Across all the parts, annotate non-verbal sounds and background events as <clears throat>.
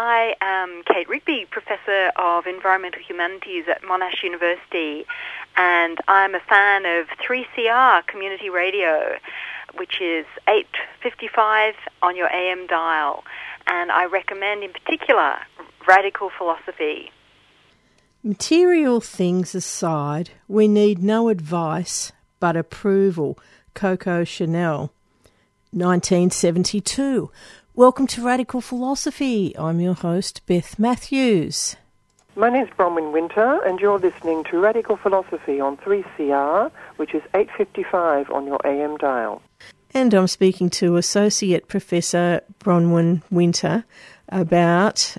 I am Kate Rigby, Professor of Environmental Humanities at Monash University, and I'm a fan of 3CR Community Radio, which is 855 on your AM dial, and I recommend in particular Radical Philosophy. Material things aside, we need no advice but approval. Coco Chanel, 1972. Welcome to Radical Philosophy. I'm your host, Beth Matthews. My name's Bronwyn Winter, and you're listening to Radical Philosophy on 3CR, which is 8.55 on your AM dial. And I'm speaking to Associate Professor Bronwyn Winter about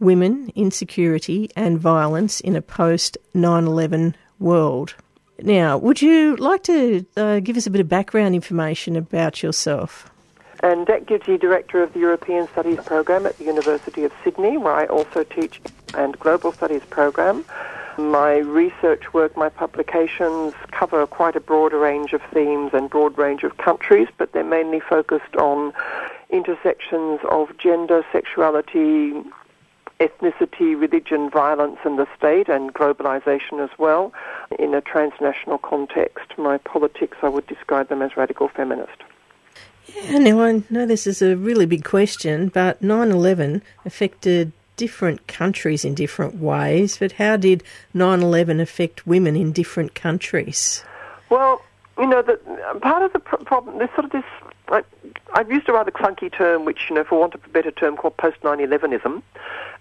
women, insecurity, and violence in a post 9 11 world. Now, would you like to uh, give us a bit of background information about yourself? And Deputy Director of the European Studies Program at the University of Sydney, where I also teach and Global Studies Program. My research work, my publications cover quite a broad range of themes and broad range of countries, but they're mainly focused on intersections of gender, sexuality, ethnicity, religion, violence, and the state, and globalization as well, in a transnational context. My politics, I would describe them as radical feminist. Now I know this is a really big question, but 9 11 affected different countries in different ways, but how did 9 11 affect women in different countries? Well, you know, the, part of the pr- problem, there's sort of this, I, I've used a rather clunky term, which, you know, for want of a better term, called post 9 11ism.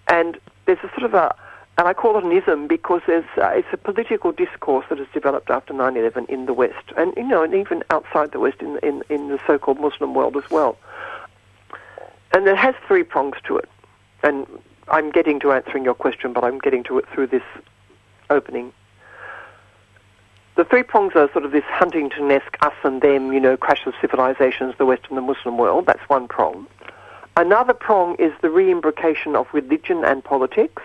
And there's a sort of a, and I call it an ism because uh, it's a political discourse that has developed after 9 11 in the West, and, you know, and even outside the West in, in, in the so called Muslim world as well. And it has three prongs to it. And I'm getting to answering your question, but I'm getting to it through this opening. The three prongs are sort of this Huntington-esque us and them, you know, clash of civilizations, the West and the Muslim world. That's one prong. Another prong is the re-imbrication of religion and politics.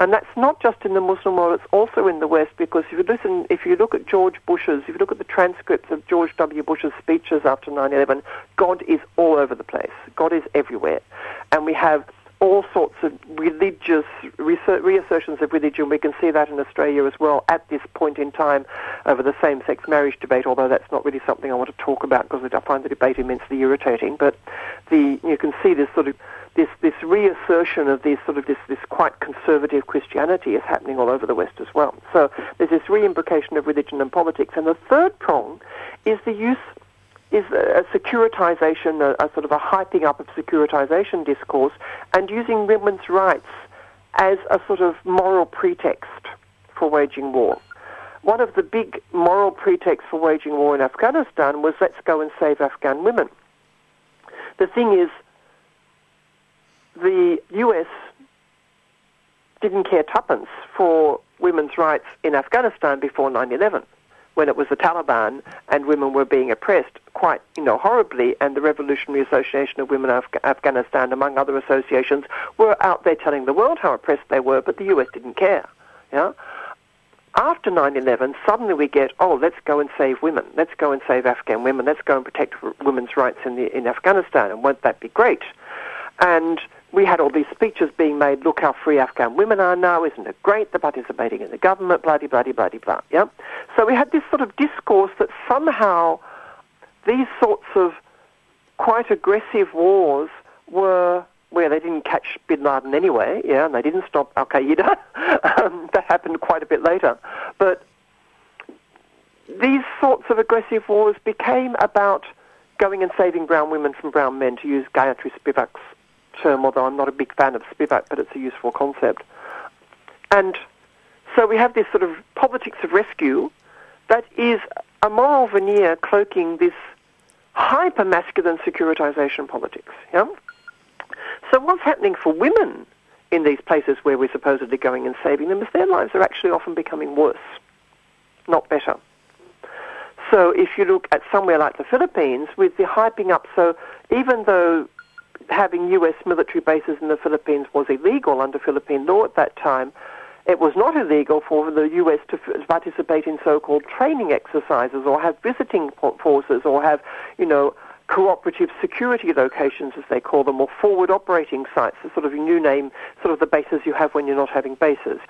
And that's not just in the Muslim world, it's also in the West because if you listen, if you look at George Bush's, if you look at the transcripts of George W. Bush's speeches after 9-11, God is all over the place. God is everywhere. And we have all sorts of religious reassertions of religion. We can see that in Australia as well at this point in time over the same-sex marriage debate, although that's not really something I want to talk about because I find the debate immensely irritating. But the, you can see this sort of this, this reassertion of this sort of this, this quite conservative Christianity is happening all over the West as well. So there's this re-imbrication of religion and politics. And the third prong is the use is a securitization, a, a, sort of a hyping up of securitization discourse, and using women's rights as a sort of moral pretext for waging war. One of the big moral pretexts for waging war in Afghanistan was let's go and save Afghan women. The thing is, the US didn't care tuppence for women's rights in Afghanistan before 9 11 when it was the Taliban and women were being oppressed quite, you know, horribly, and the Revolutionary Association of Women of Af- Afghanistan, among other associations, were out there telling the world how oppressed they were, but the US didn't care. Yeah. After 9/11, suddenly we get, oh, let's go and save women. Let's go and save Afghan women. Let's go and protect women's rights in the in Afghanistan, and won't that be great? And we had all these speeches being made, look how free Afghan women are now, isn't it great? They're participating in the government, bloody, bloody, bloody, blah. Yeah? So we had this sort of discourse that somehow these sorts of quite aggressive wars were where they didn't catch Bin Laden anyway, yeah, and they didn't stop Al Qaeda. <laughs> um, that happened quite a bit later. But these sorts of aggressive wars became about going and saving brown women from brown men, to use Gayatri Spivak's term, although I'm not a big fan of Spivak, but it's a useful concept. And so we have this sort of politics of rescue that is a moral veneer cloaking this hyper masculine securitization politics. Yeah? So what's happening for women in these places where we're supposedly going and saving them is their lives are actually often becoming worse, not better. So if you look at somewhere like the Philippines, with the hyping up, so even though having US military bases in the Philippines was illegal under Philippine law at that time, it was not illegal for the US to participate in so-called training exercises or have visiting forces or have, you know, cooperative security locations, as they call them, or forward operating sites, the sort of new name, sort of the bases you have when you're not having bases.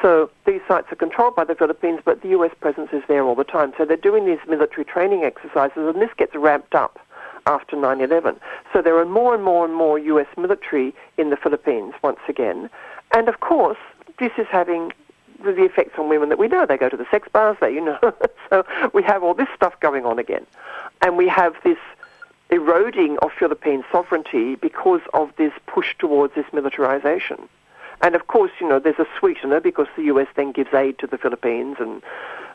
So these sites are controlled by the Philippines, but the US presence is there all the time. So they're doing these military training exercises, and this gets ramped up after 9-11. So there are more and more and more US military in the Philippines once again. And of course, this is having the effects on women that we know. They go to the sex bars, they, you know. <laughs> so we have all this stuff going on again. And we have this eroding of Philippine sovereignty because of this push towards this militarization. And of course, you know, there's a sweetener because the US then gives aid to the Philippines and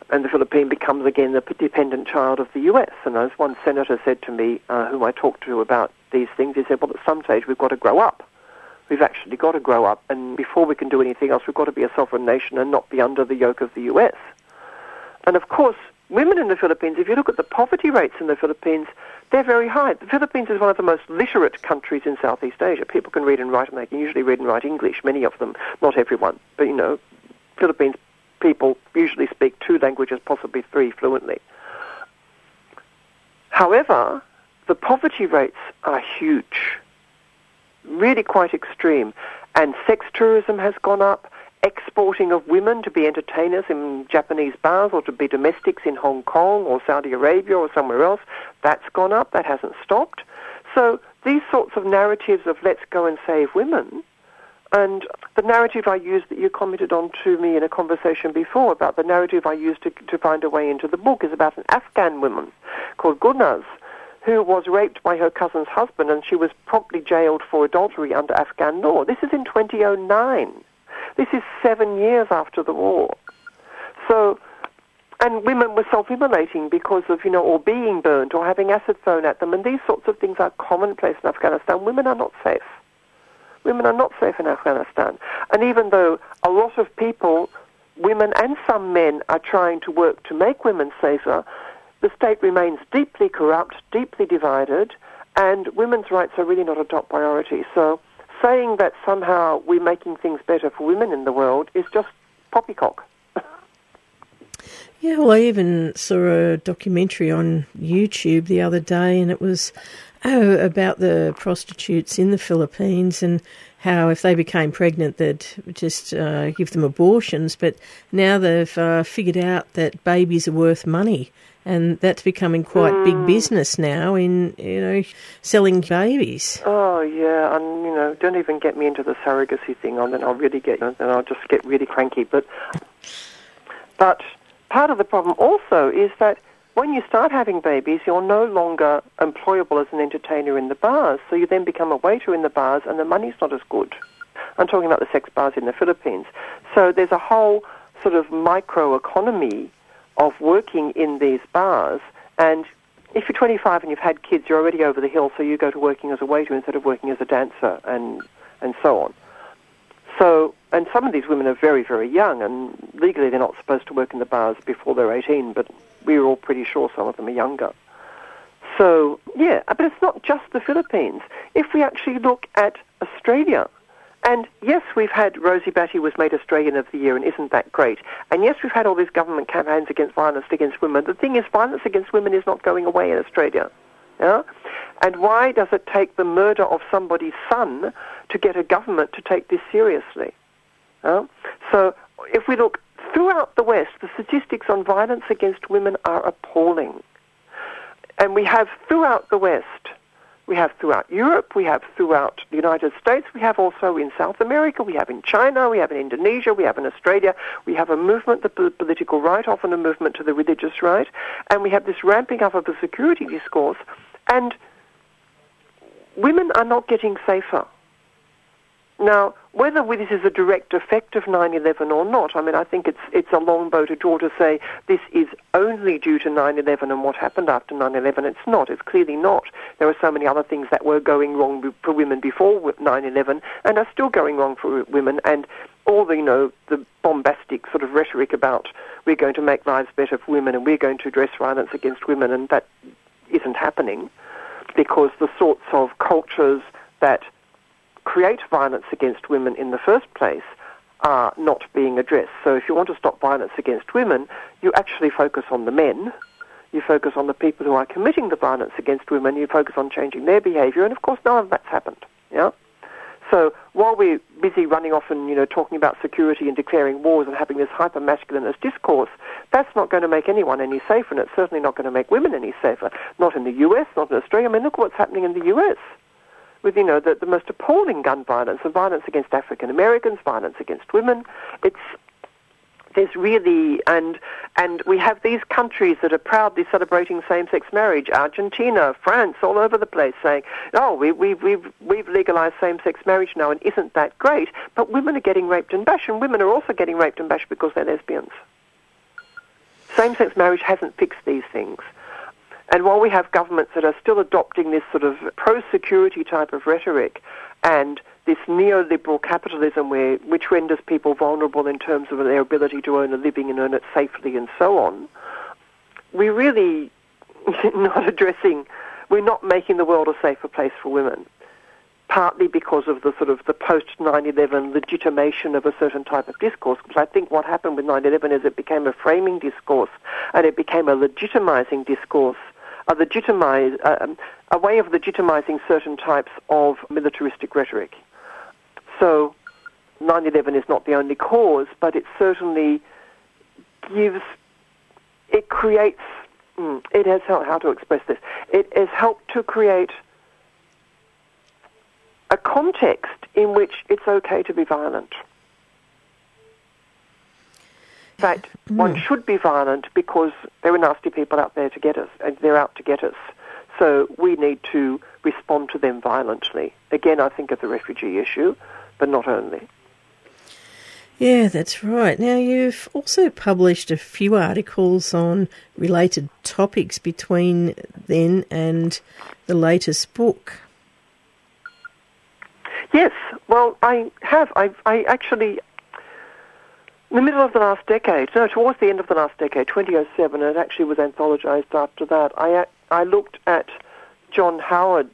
and the Philippine becomes again the dependent child of the US. And as one senator said to me, uh, whom I talked to about these things, he said, well, at some stage we've got to grow up. We've actually got to grow up, and before we can do anything else, we've got to be a sovereign nation and not be under the yoke of the US. And of course, women in the Philippines, if you look at the poverty rates in the Philippines, they're very high. The Philippines is one of the most literate countries in Southeast Asia. People can read and write, and they can usually read and write English, many of them, not everyone. But, you know, Philippines people usually speak two languages, possibly three fluently. However, the poverty rates are huge, really quite extreme, and sex tourism has gone up. Exporting of women to be entertainers in Japanese bars or to be domestics in Hong Kong or Saudi Arabia or somewhere else, that's gone up. That hasn't stopped. So these sorts of narratives of let's go and save women and the narrative I used that you commented on to me in a conversation before about the narrative I used to, to find a way into the book is about an Afghan woman called Gulnaz who was raped by her cousin's husband and she was promptly jailed for adultery under Afghan law. This is in 2009. This is seven years after the war. So, and women were self-immolating because of, you know, or being burnt or having acid thrown at them. And these sorts of things are commonplace in Afghanistan. Women are not safe. Women are not safe in Afghanistan. And even though a lot of people, women and some men, are trying to work to make women safer, the state remains deeply corrupt, deeply divided, and women's rights are really not a top priority. So saying that somehow we're making things better for women in the world is just poppycock. Yeah, well, I even saw a documentary on YouTube the other day, and it was oh, about the prostitutes in the Philippines and how if they became pregnant, they'd just uh, give them abortions. But now they've uh, figured out that babies are worth money. And that's becoming quite mm. big business now in, you know, selling babies. Oh, yeah. And, you know, don't even get me into the surrogacy thing, and then I'll really get, then I'll just get really cranky. But, but part of the problem also is that when you start having babies, you're no longer employable as an entertainer in the bars, so you then become a waiter in the bars, and the money's not as good. I'm talking about the sex bars in the Philippines. So there's a whole sort of micro economy of working in these bars, and if you're 25 and you've had kids, you're already over the hill, so you go to working as a waiter instead of working as a dancer, and and so on. So, and some of these women are very, very young, and legally they're not supposed to work in the bars before they're 18, but we're all pretty sure some of them are younger. So, yeah, uh, but it's not just the Philippines. If we actually look at Australia, and yes, we've had Rosie Batty was made Australian of the Year, and isn't that great? And yes, we've had all these government campaigns against violence against women. The thing is, violence against women is not going away in Australia. Yeah? And why does it take the murder of somebody's son to get a government to take this seriously? Yeah? So if we look throughout the West, the statistics on violence against women are appalling. And we have throughout the West, we have throughout Europe, we have throughout the United States, we have also in South America, we have in China, we have in Indonesia, we have in Australia, we have a movement, the political right, often a movement to the religious right, and we have this ramping up of the security discourse. And women are not getting safer. Now, whether this is a direct effect of 9/11 or not, I mean, I think it's it's a long bow to draw to say this is only due to 9/11 and what happened after 9/11. It's not. It's clearly not. There are so many other things that were going wrong for women before 9/11 and are still going wrong for women. And all the you know the bombastic sort of rhetoric about we're going to make lives better for women and we're going to address violence against women, and that isn't happening because the sorts of cultures that create violence against women in the first place are not being addressed. So if you want to stop violence against women, you actually focus on the men. You focus on the people who are committing the violence against women. You focus on changing their behaviour, and of course, none of that's happened. Yeah. So while we're busy running off and you know talking about security and declaring wars and having this hyper masculinist discourse, that's not going to make anyone any safer, and it's certainly not going to make women any safer. Not in the U.S., not in Australia. I mean, look what's happening in the U.S with you know the, the most appalling gun violence, the violence against African Americans, violence against women. It's there's really and and we have these countries that are proudly celebrating same-sex marriage argentina france all over the place saying oh we, we, we've we've legalized same-sex marriage now and isn't that great? But women are getting raped and bashed and women are also getting raped and bashed because they're lesbians. Same-sex marriage hasn't fixed these things and while we have governments that are still adopting this sort of pro-security type of rhetoric and this neoliberal capitalism where, which renders people vulnerable in terms of their ability to earn a living and earn it safely and so on, we're really <laughs> not addressing, we're not making the world a safer place for women. Partly because of the sort of the post 9/11 legitimation of a certain type of discourse. Because I think what happened with 9/11 is it became a framing discourse and it became a legitimizing discourse a legitimize, um, a way of legitimizing certain types of militaristic rhetoric. So 9/11 is not the only cause, but it certainly gives, it creates, mm, it has helped, how to express this, it has helped to create a context in which it's okay to be violent fact, mm. one should be violent because there are nasty people out there to get us, and they're out to get us. So we need to respond to them violently. Again, I think of the refugee issue, but not only. Yeah, that's right. Now, you've also published a few articles on related topics between then and the latest book. Yes, well, I have. I, I actually in the middle of the last decade, no, towards the end of the last decade, 2007, and it actually was anthologized after that, I, uh, I looked at John Howard,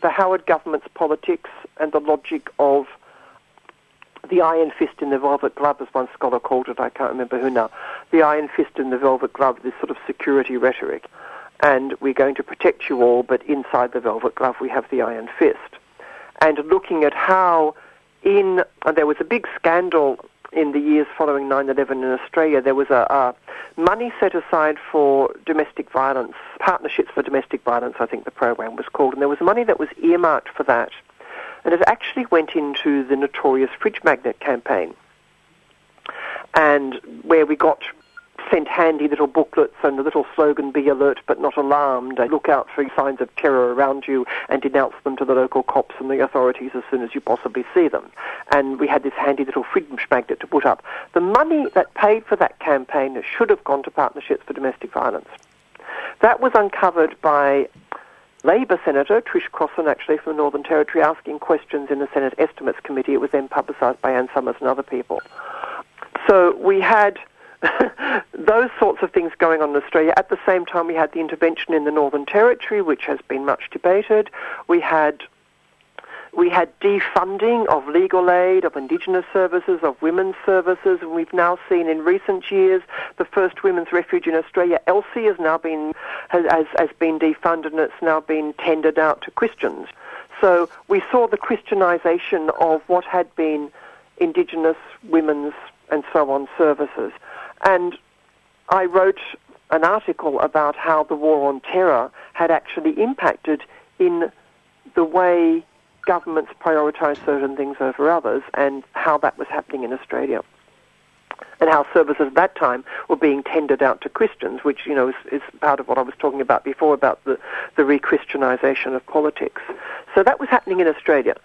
the Howard government's politics and the logic of the iron fist in the velvet glove, as one scholar called it, I can't remember who now, the iron fist in the velvet glove, this sort of security rhetoric. And we're going to protect you all, but inside the velvet glove we have the iron fist. And looking at how in, and there was a big scandal in the years following 9/11 in Australia, there was a, a, money set aside for domestic violence, partnerships for domestic violence. I think the program was called, and there was money that was earmarked for that, and it actually went into the notorious fridge magnet campaign, and where we got sent handy little booklets and a little slogan, be alert but not alarmed, look out for signs of terror around you and denounce them to the local cops and the authorities as soon as you possibly see them. And we had this handy little freedom magnet to put up. The money that paid for that campaign should have gone to partnerships for domestic violence. That was uncovered by Labor Senator Trish Crossin, actually from the Northern Territory, asking questions in the Senate Estimates Committee. It was then publicised by Anne Summers and other people. So we had <laughs> those sorts of things going on in Australia. At the same time, we had the intervention in the Northern Territory, which has been much debated. We had we had defunding of legal aid, of Indigenous services, of women's services, and we've now seen in recent years the first women's refuge in Australia, Elsie, has now been has, has, been defunded and it's now been tendered out to Christians. So we saw the Christianisation of what had been Indigenous women's and so on services. And I wrote an article about how the war on terror had actually impacted in the way governments prioritise certain things over others and how that was happening in Australia. and how services at that time were being tendered out to Christians, which you know is, is part of what I was talking about before about the the re-Christianisation of politics. So that was happening in Australia.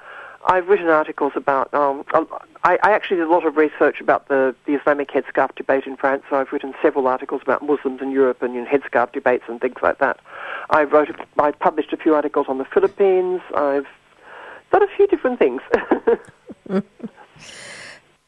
I've written articles about. Um, I, I, actually did a lot of research about the, the Islamic headscarf debate in France. So I've written several articles about Muslims in Europe and you know, headscarf debates and things like that. I wrote. I published a few articles on the Philippines. I've done a few different things. <laughs>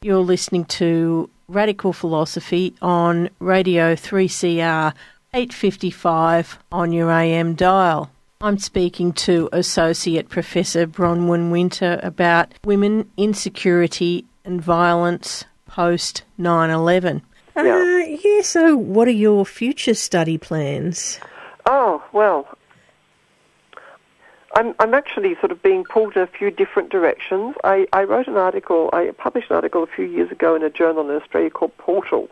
You're listening to Radical Philosophy on Radio 3CR 855 on your AM dial. I'm speaking to Associate Professor Bronwyn Winter about women, insecurity, and violence post 9 11. Yeah. Uh, yeah, so what are your future study plans? Oh, well, I'm, I'm actually sort of being pulled in a few different directions. I, I wrote an article, I published an article a few years ago in a journal in Australia called Portal,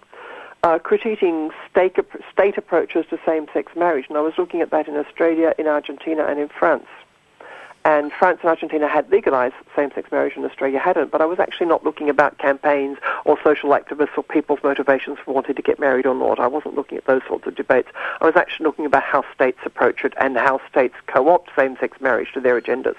uh, critiquing state, state approaches to same-sex marriage, and I was looking at that in Australia, in Argentina, and in France. And France and Argentina had legalized same-sex marriage, and Australia hadn't. But I was actually not looking about campaigns or social activists or people's motivations for wanting to get married or not. I wasn't looking at those sorts of debates. I was actually looking about how states approach it and how states co-opt same-sex marriage to their agendas.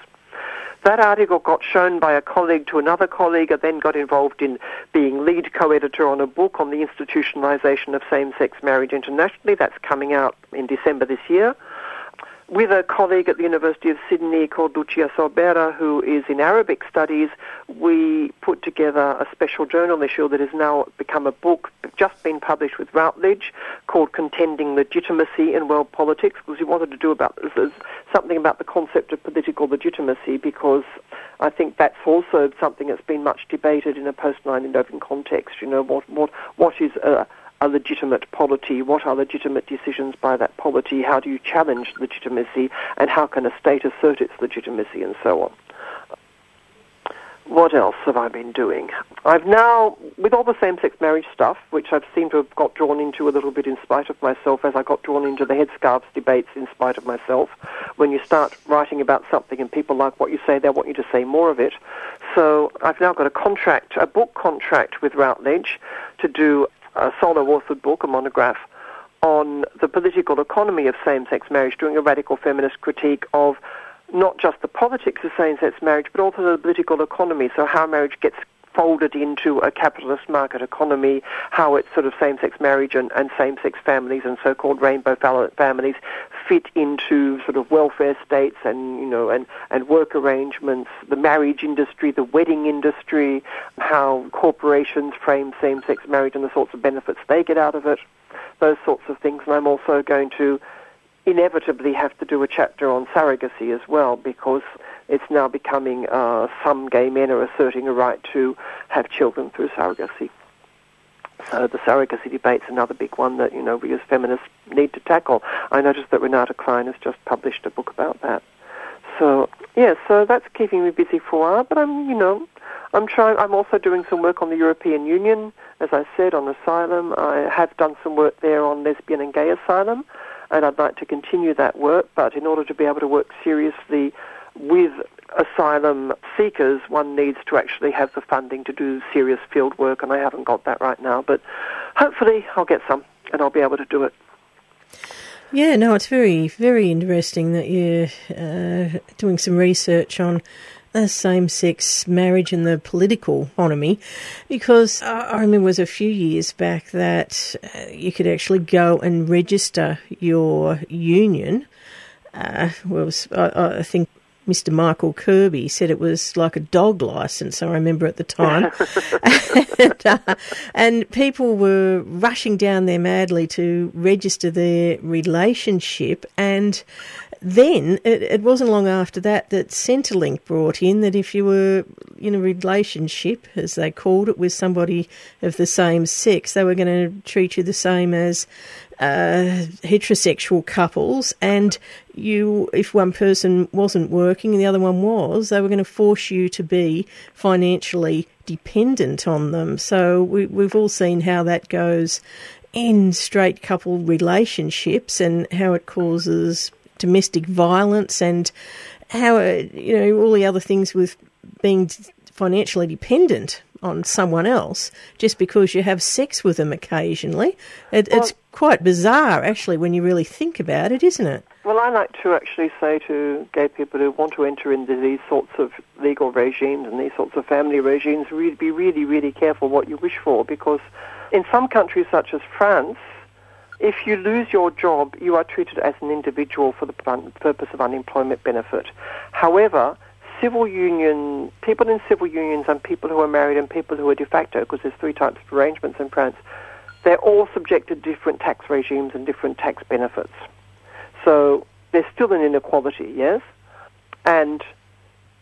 That article got shown by a colleague to another colleague and then got involved in being lead co-editor on a book on the institutionalization of same-sex marriage internationally. That's coming out in December this year with a colleague at the University of Sydney called Lucia Sorbera, who is in Arabic studies, we put together a special journal issue that has now become a book, just been published with Routledge, called Contending Legitimacy in World Politics, because we wanted to do about something about the concept of political legitimacy, because I think that's also something that's been much debated in a post 9/11 context. You know, what what what is a legitimate polity? What are legitimate decisions by that polity? How do you challenge legitimacy? And how can a state assert its legitimacy and so on? What else have I been doing? I've now, with all the same-sex marriage stuff, which I've seemed to have got drawn into a little bit in spite of myself, as I got drawn into the headscarves debates in spite of myself. When you start writing about something and people like what you say, they want you to say more of it. So I've now got a contract, a book contract with Routledge to do a solo authored book, a monograph, on the political economy of same-sex marriage, doing a radical feminist critique of not just the politics of same-sex marriage, but also the political economy. So how marriage gets folded into a capitalist market economy, how it's sort of same-sex marriage and, and same-sex families and so-called rainbow families fit into sort of welfare states and you know and, and work arrangements, the marriage industry, the wedding industry, how corporations frame same-sex marriage and the sorts of benefits they get out of it, those sorts of things. And I'm also going to inevitably have to do a chapter on surrogacy as well because it's now becoming uh, some gay men are asserting a right to have children through surrogacy. So the surrogacy debate's another big one that you know we as feminists need to tackle. I noticed that Renate Klein has just published a book about that. So yeah, so that's keeping me busy for a while. But I'm you know I'm trying. I'm also doing some work on the European Union, as I said, on asylum. I have done some work there on lesbian and gay asylum, and I'd like to continue that work. But in order to be able to work seriously with asylum seekers, one needs to actually have the funding to do serious field work, and I haven't got that right now. But hopefully, I'll get some, and I'll be able to do it. Yeah, no, it's very, very interesting that you're uh, doing some research on uh, same-sex marriage and the political economy, because I remember it was a few years back that uh, you could actually go and register your union. Uh, was I, I think Mr. Michael Kirby said it was like a dog license. I remember at the time, <laughs> and, uh, and, people were rushing down there madly to register their relationship. And then it, it wasn't long after that that Centrelink brought in that if you were in a relationship, as they called it, with somebody of the same sex, they were going to treat you the same as uh, heterosexual couples, and you, if one person wasn't working and the other one was, they were going to force you to be financially dependent on them. So we, we've all seen how that goes in straight couple relationships and how it causes domestic violence and how uh, you know all the other things with being financially dependent on someone else just because you have sex with them occasionally. It, it's quite bizarre, actually, when you really think about it, isn't it? Well, I like to actually say to gay people who want to enter into these sorts of legal regimes and these sorts of family regimes, really, be really, really careful what you wish for because in some countries such as France, if you lose your job, you are treated as an individual for the purpose of unemployment benefit. However, civil union people in civil unions and people who are married and people who are de facto, because there's three types of arrangements in France, they're all subjected to different tax regimes and different tax benefits. So there's still an inequality, yes? And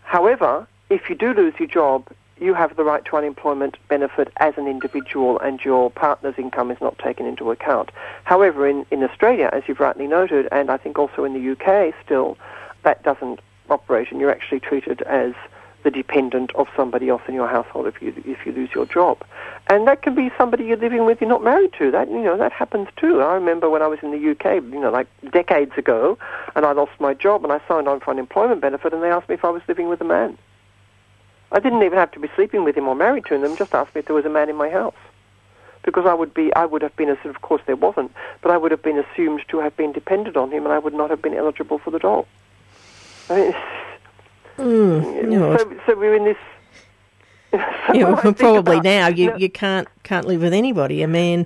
however, if you do lose your job, you have the right to unemployment benefit as an individual and your partner's income is not taken into account. However, in, in Australia, as you've rightly noted, and I think also in the UK still, that doesn't operate and you're actually treated as the dependent of somebody else in your household if you if you lose your job, and that can be somebody you're living with you're not married to. That you know that happens too. I remember when I was in the UK, you know, like decades ago, and I lost my job and I signed on for unemployment benefit, and they asked me if I was living with a man. I didn't even have to be sleeping with him or married to him. Just asked me if there was a man in my house, because I would be I would have been as of course there wasn't, but I would have been assumed to have been dependent on him, and I would not have been eligible for the dole. I mean, <laughs> Mm, so, so we're in this. <laughs> yeah, well, probably now you, know, you can't can't live with anybody, a man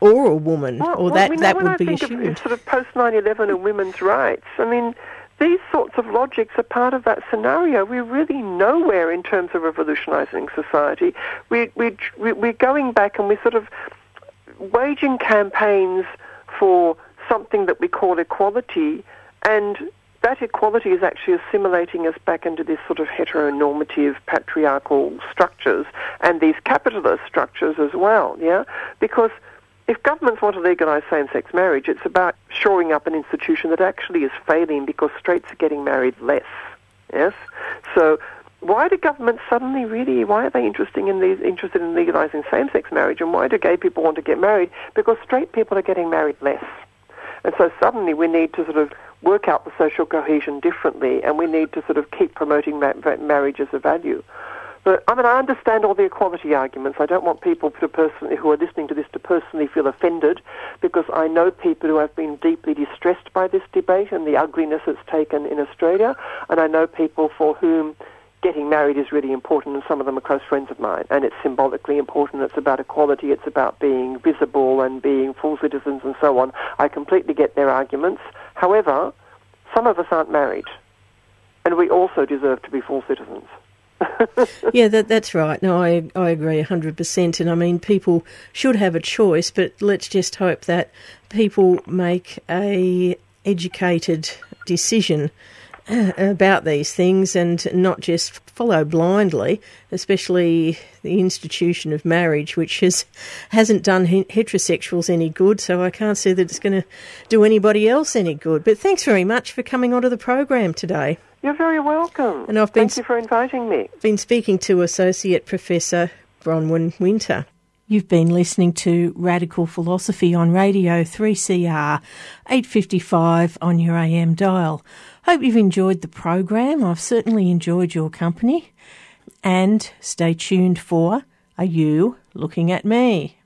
or a woman, well, or well, that we know that would I be think of assumed. sort of post 9/11 and women's rights. I mean, these sorts of logics are part of that scenario. We're really nowhere in terms of revolutionising society. We we- we're going back and we're sort of waging campaigns for something that we call equality, and that equality is actually assimilating us back into this sort of heteronormative patriarchal structures and these capitalist structures as well, yeah? Because if governments want to legalise same-sex marriage, it's about shoring up an institution that actually is failing because straights are getting married less, yes? So why do governments suddenly really, why are they interested in these, interested in legalising same-sex marriage and why do gay people want to get married? Because straight people are getting married less. And so suddenly we need to sort of work out the social cohesion differently and we need to sort of keep promoting ma- ma- marriage as a value. But I mean, I understand all the equality arguments. I don't want people to personally, who are listening to this to personally feel offended because I know people who have been deeply distressed by this debate and the ugliness it's taken in Australia. And I know people for whom getting married is really important, and some of them are close friends of mine. And it's symbolically important. It's about equality. It's about being visible and being full citizens and so on. I completely get their arguments. However, some of us aren't married, and we also deserve to be full citizens. <laughs> Yeah, that, that's right. No, I, I agree 100%. And I mean, people should have a choice, but let's just hope that people make a educated decision <clears throat> about these things and not just follow blindly, especially the institution of marriage, which has, hasn't done heterosexuals any good, so I can't see that it's going to do anybody else any good. But thanks very much for coming onto the program today. You're very welcome. And I've been Thank you for inviting me. I've been speaking to Associate Professor Bronwyn Winter. You've been listening to Radical Philosophy on Radio 3CR 855 on your AM dial. Hope you've enjoyed the program. I've certainly enjoyed your company. And stay tuned for Are You Looking at Me?